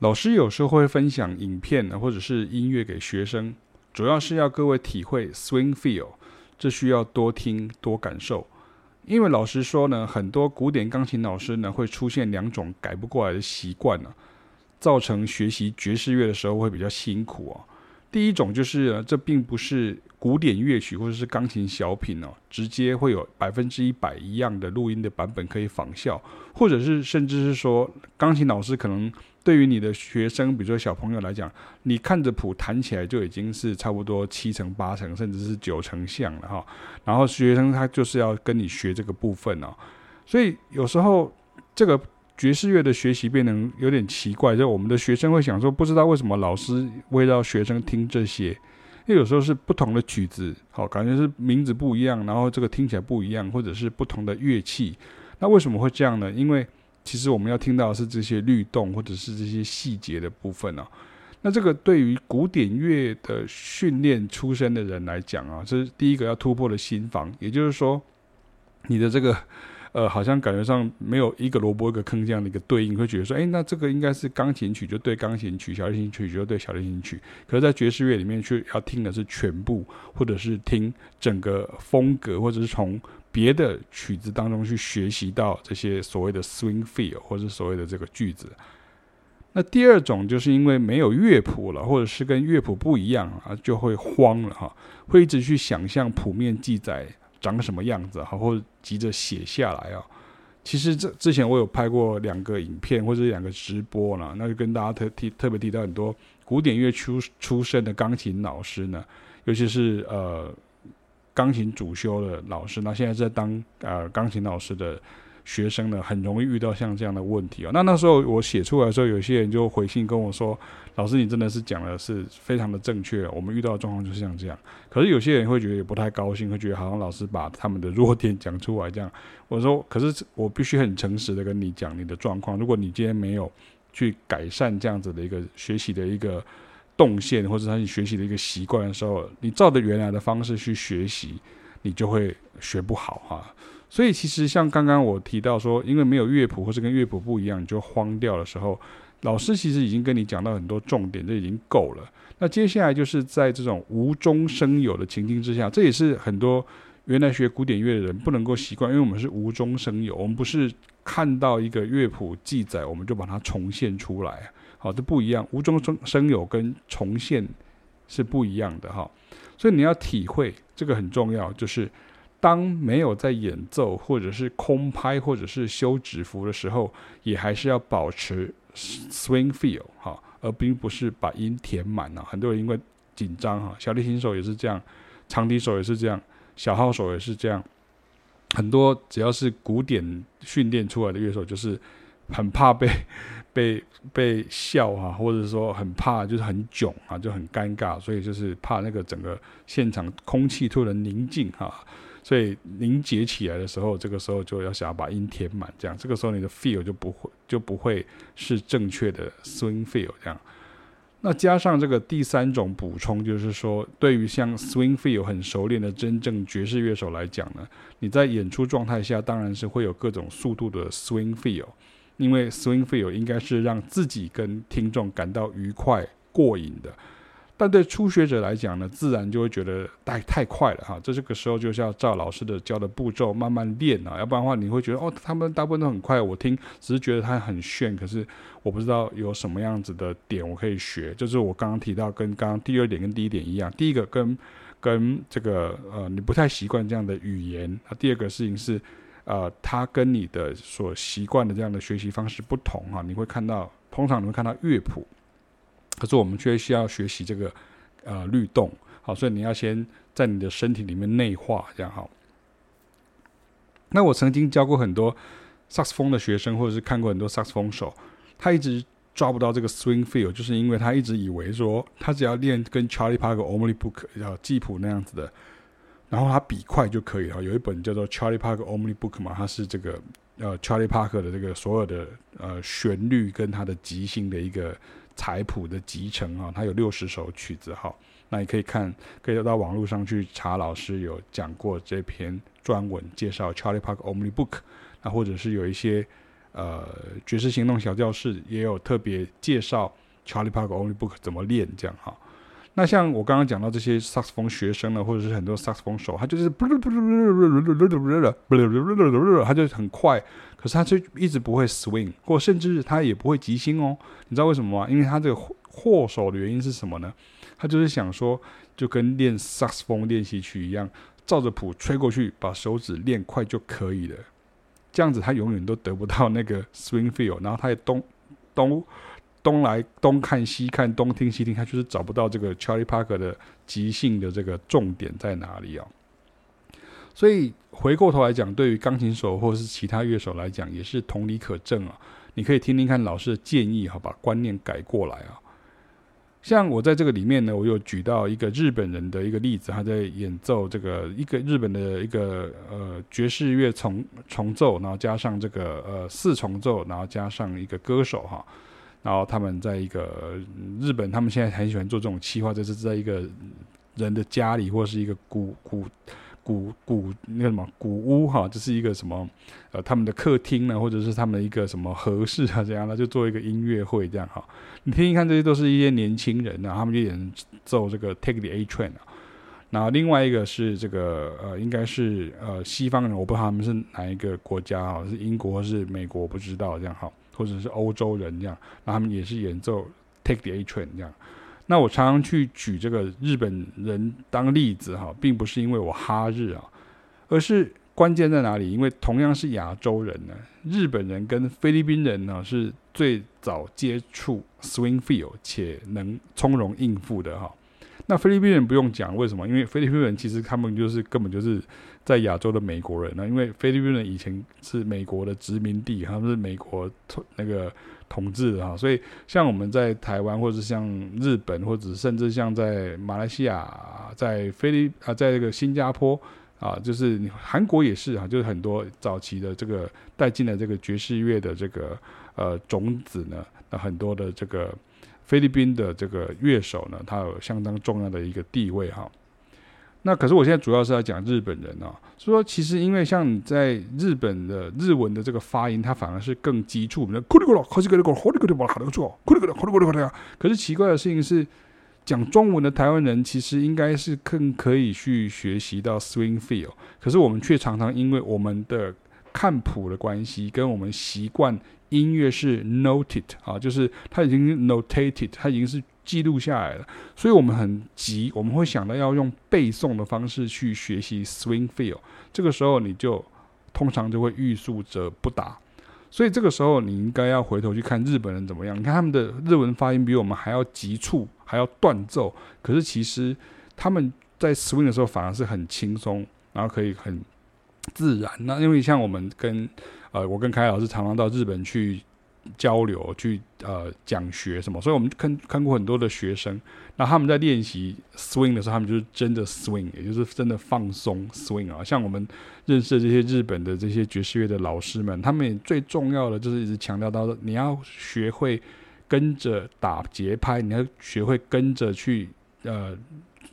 老师有时候会分享影片呢，或者是音乐给学生，主要是要各位体会 swing feel，这需要多听多感受。因为老实说呢，很多古典钢琴老师呢会出现两种改不过来的习惯呢，造成学习爵士乐的时候会比较辛苦哦。第一种就是这并不是古典乐曲或者是钢琴小品哦，直接会有百分之一百一样的录音的版本可以仿效，或者是甚至是说钢琴老师可能对于你的学生，比如说小朋友来讲，你看着谱弹起来就已经是差不多七成八成，甚至是九成像了哈。然后学生他就是要跟你学这个部分哦，所以有时候这个。爵士乐的学习变得有点奇怪，就我们的学生会想说，不知道为什么老师会让学生听这些，因为有时候是不同的曲子，好，感觉是名字不一样，然后这个听起来不一样，或者是不同的乐器，那为什么会这样呢？因为其实我们要听到的是这些律动或者是这些细节的部分啊。那这个对于古典乐的训练出身的人来讲啊，这是第一个要突破的心房，也就是说，你的这个。呃，好像感觉上没有一个萝卜一个坑这样的一个对应，会觉得说，哎，那这个应该是钢琴曲就对钢琴曲，小提琴曲就对小提琴曲。可是，在爵士乐里面，却要听的是全部，或者是听整个风格，或者是从别的曲子当中去学习到这些所谓的 swing feel，或者所谓的这个句子。那第二种就是因为没有乐谱了，或者是跟乐谱不一样啊，就会慌了哈，会一直去想象谱面记载。长什么样子，好，或者急着写下来啊？其实这之前我有拍过两个影片或者两个直播呢，那就跟大家特提特别提到很多古典乐出出身的钢琴老师呢，尤其是呃钢琴主修的老师，那现在在当呃钢琴老师的。学生呢，很容易遇到像这样的问题哦。那那时候我写出来的时候，有些人就回信跟我说：“老师，你真的是讲的是非常的正确，我们遇到的状况就是像这样。”可是有些人会觉得也不太高兴，会觉得好像老师把他们的弱点讲出来这样。我说：“可是我必须很诚实的跟你讲你的状况。如果你今天没有去改善这样子的一个学习的一个动线，或者他你学习的一个习惯的时候，你照着原来的方式去学习，你就会学不好哈。”所以其实像刚刚我提到说，因为没有乐谱或是跟乐谱不一样，你就慌掉的时候，老师其实已经跟你讲到很多重点，这已经够了。那接下来就是在这种无中生有的情境之下，这也是很多原来学古典乐的人不能够习惯，因为我们是无中生有，我们不是看到一个乐谱记载，我们就把它重现出来。好，这不一样，无中生生有跟重现是不一样的哈。所以你要体会这个很重要，就是。当没有在演奏，或者是空拍，或者是休止符的时候，也还是要保持 swing feel 哈，而并不是把音填满了。很多人因为紧张哈，小提琴手也是这样，长笛手也是这样，小号手也是这样。很多只要是古典训练出来的乐手，就是很怕被被被笑哈，或者说很怕就是很囧啊，就很尴尬，所以就是怕那个整个现场空气突然宁静哈。所以凝结起来的时候，这个时候就要想要把音填满，这样这个时候你的 feel 就不会就不会是正确的 swing feel 这样。那加上这个第三种补充，就是说，对于像 swing feel 很熟练的真正爵士乐手来讲呢，你在演出状态下当然是会有各种速度的 swing feel，因为 swing feel 应该是让自己跟听众感到愉快过瘾的。但对初学者来讲呢，自然就会觉得太太快了哈。这这个时候就是要照老师的教的步骤慢慢练啊，要不然的话你会觉得哦，他们大部分都很快，我听只是觉得他很炫，可是我不知道有什么样子的点我可以学。就是我刚刚提到跟刚刚第二点跟第一点一样，第一个跟跟这个呃你不太习惯这样的语言，啊，第二个事情是呃他跟你的所习惯的这样的学习方式不同哈，你会看到通常你会看到乐谱。可是我们却需要学习这个呃律动，好，所以你要先在你的身体里面内化，这样好。那我曾经教过很多萨克斯风的学生，或者是看过很多萨克斯风手，他一直抓不到这个 swing feel，就是因为他一直以为说他只要练跟 Charlie Parker、Omni Book 要记谱那样子的，然后它比快就可以了。有一本叫做 Charlie Parker Harmony Book 嘛，它是这个呃 Charlie Parker 的这个所有的呃旋律跟它的即兴的一个。彩谱的集成啊，它有六十首曲子哈，那你可以看，可以到网络上去查，老师有讲过这篇专文介绍 Charlie Parker Harmony Book，那或者是有一些呃爵士行动小教室也有特别介绍 Charlie Parker Only Book 怎么练这样哈。那像我刚刚讲到这些萨克斯风学生呢，或者是很多萨克斯风手，他就是他就很快，可是他就一直不会 swing，或甚至他也不会即兴哦。你知道为什么吗？因为他这个祸首的原因是什么呢？他就是想说，就跟练萨克斯风练习曲一样，照着谱吹过去，把手指练快就可以了。这样子他永远都得不到那个 swing feel，然后他也咚咚。东来东看西看，东听西听，他就是找不到这个 Charlie Parker 的即兴的这个重点在哪里啊？所以回过头来讲，对于钢琴手或是其他乐手来讲，也是同理可证啊。你可以听听看老师的建议，哈，把观念改过来啊。像我在这个里面呢，我有举到一个日本人的一个例子，他在演奏这个一个日本的一个呃爵士乐重重奏，然后加上这个呃四重奏，然后加上一个歌手哈。然后他们在一个日本，他们现在很喜欢做这种企划，就是在一个人的家里或是一个古古古古那个什么古屋哈，这是一个什么呃他们的客厅呢，或者是他们的一个什么和室啊这样那，就做一个音乐会这样哈。你听听看，这些都是一些年轻人啊，他们就演奏这个 Take the A Train 啊。然后另外一个是这个呃，应该是呃西方人，我不知道他们是哪一个国家啊，是英国是美国，我不知道这样哈。或者是欧洲人这样，那他们也是演奏 Take the A Train 这样。那我常常去举这个日本人当例子哈，并不是因为我哈日啊，而是关键在哪里？因为同样是亚洲人呢，日本人跟菲律宾人呢是最早接触 Swing Feel 且能从容应付的哈。那菲律宾人不用讲，为什么？因为菲律宾人其实他们就是根本就是。在亚洲的美国人呢，因为菲律宾人以前是美国的殖民地，他们是美国那个统治的哈，所以像我们在台湾，或者像日本，或者甚至像在马来西亚，在菲律啊，在这个新加坡啊，就是韩国也是啊，就是很多早期的这个带进了这个爵士乐的这个呃种子呢，那很多的这个菲律宾的这个乐手呢，他有相当重要的一个地位哈。那可是我现在主要是要讲日本人啊，所以说其实因为像你在日本的日文的这个发音，它反而是更急促，可是奇怪的事情是，讲中文的台湾人其实应该是更可以去学习到 swing feel，可是我们却常常因为我们的看谱的关系，跟我们习惯音乐是 noted 啊，就是它已经 notated，它已经是。记录下来了，所以我们很急，我们会想到要用背诵的方式去学习 swing feel。这个时候你就通常就会欲速则不达，所以这个时候你应该要回头去看日本人怎么样。你看他们的日文发音比我们还要急促，还要断奏，可是其实他们在 swing 的时候反而是很轻松，然后可以很自然。那因为像我们跟呃，我跟凯老师常常到日本去。交流去呃讲学什么，所以我们看看过很多的学生，那他们在练习 swing 的时候，他们就是真的 swing，也就是真的放松 swing 啊。像我们认识这些日本的这些爵士乐的老师们，他们也最重要的就是一直强调到，你要学会跟着打节拍，你要学会跟着去呃。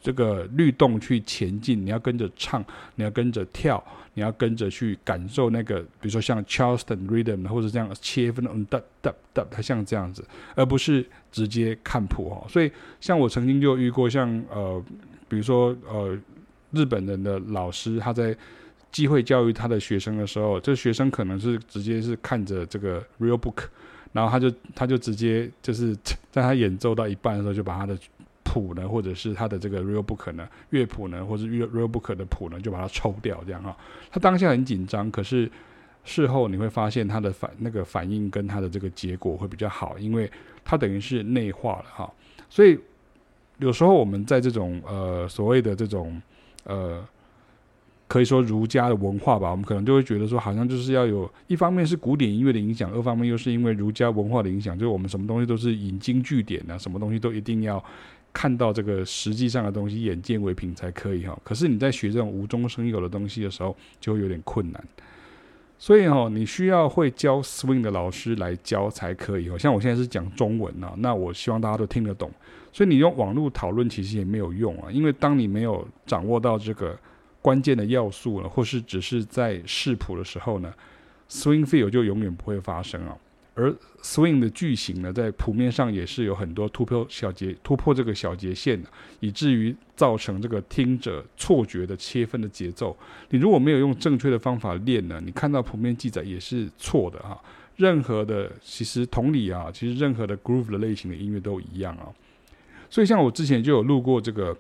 这个律动去前进，你要跟着唱，你要跟着跳，你要跟着去感受那个，比如说像 Charleston Rhythm 或者这样切分的嗯哒哒哒，它像这样子，而不是直接看谱哈。所以像我曾经就遇过像呃，比如说呃，日本人的老师他在机会教育他的学生的时候，这学生可能是直接是看着这个 real book，然后他就他就直接就是在他演奏到一半的时候就把他的。谱呢，或者是他的这个 real book 呢，乐谱呢，或者 real real book 的谱呢，就把它抽掉，这样哈。他当下很紧张，可是事后你会发现他的反那个反应跟他的这个结果会比较好，因为他等于是内化了哈。所以有时候我们在这种呃所谓的这种呃可以说儒家的文化吧，我们可能就会觉得说，好像就是要有一方面是古典音乐的影响，二方面又是因为儒家文化的影响，就是我们什么东西都是引经据典的，什么东西都一定要。看到这个实际上的东西，眼见为凭才可以哈。可是你在学这种无中生有的东西的时候，就会有点困难。所以哈，你需要会教 swing 的老师来教才可以。像我现在是讲中文啊，那我希望大家都听得懂。所以你用网络讨论其实也没有用啊，因为当你没有掌握到这个关键的要素了，或是只是在视谱的时候呢，swing feel 就永远不会发生啊。而 swing 的句型呢，在谱面上也是有很多突破小节、突破这个小节线的，以至于造成这个听者错觉的切分的节奏。你如果没有用正确的方法练呢，你看到谱面记载也是错的哈。任何的其实同理啊，其实任何的 groove 的类型的音乐都一样啊。所以像我之前就有录过这个。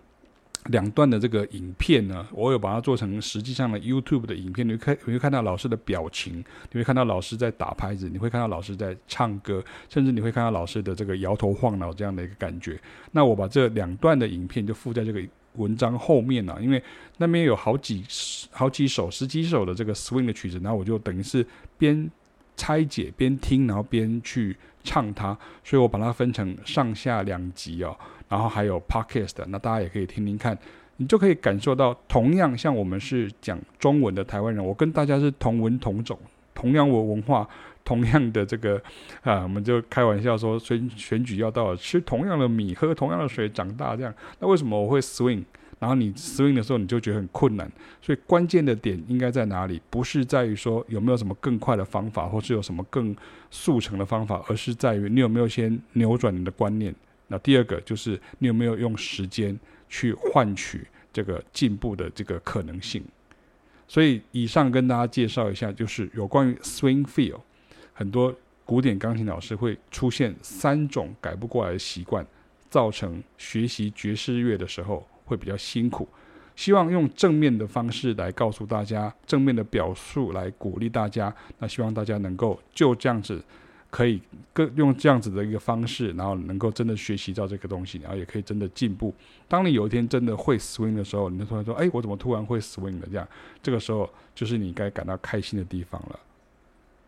两段的这个影片呢，我有把它做成实际上的 YouTube 的影片。你会看，你会看到老师的表情，你会看到老师在打拍子，你会看到老师在唱歌，甚至你会看到老师的这个摇头晃脑这样的一个感觉。那我把这两段的影片就附在这个文章后面了，因为那边有好几十好几首、十几首的这个 swing 的曲子，然后我就等于是边拆解边听，然后边去唱它，所以我把它分成上下两集哦。然后还有 podcast，那大家也可以听听看，你就可以感受到，同样像我们是讲中文的台湾人，我跟大家是同文同种，同样我文化，同样的这个啊，我们就开玩笑说选选举要到了，吃同样的米，喝同样的水长大这样，那为什么我会 swing？然后你 swing 的时候你就觉得很困难，所以关键的点应该在哪里？不是在于说有没有什么更快的方法，或是有什么更速成的方法，而是在于你有没有先扭转你的观念。那第二个就是你有没有用时间去换取这个进步的这个可能性？所以以上跟大家介绍一下，就是有关于 swing feel，很多古典钢琴老师会出现三种改不过来的习惯，造成学习爵士乐的时候会比较辛苦。希望用正面的方式来告诉大家，正面的表述来鼓励大家。那希望大家能够就这样子。可以更用这样子的一个方式，然后能够真的学习到这个东西，然后也可以真的进步。当你有一天真的会 swing 的时候，你就突然说：“哎，我怎么突然会 swing 了？”这样，这个时候就是你该感到开心的地方了。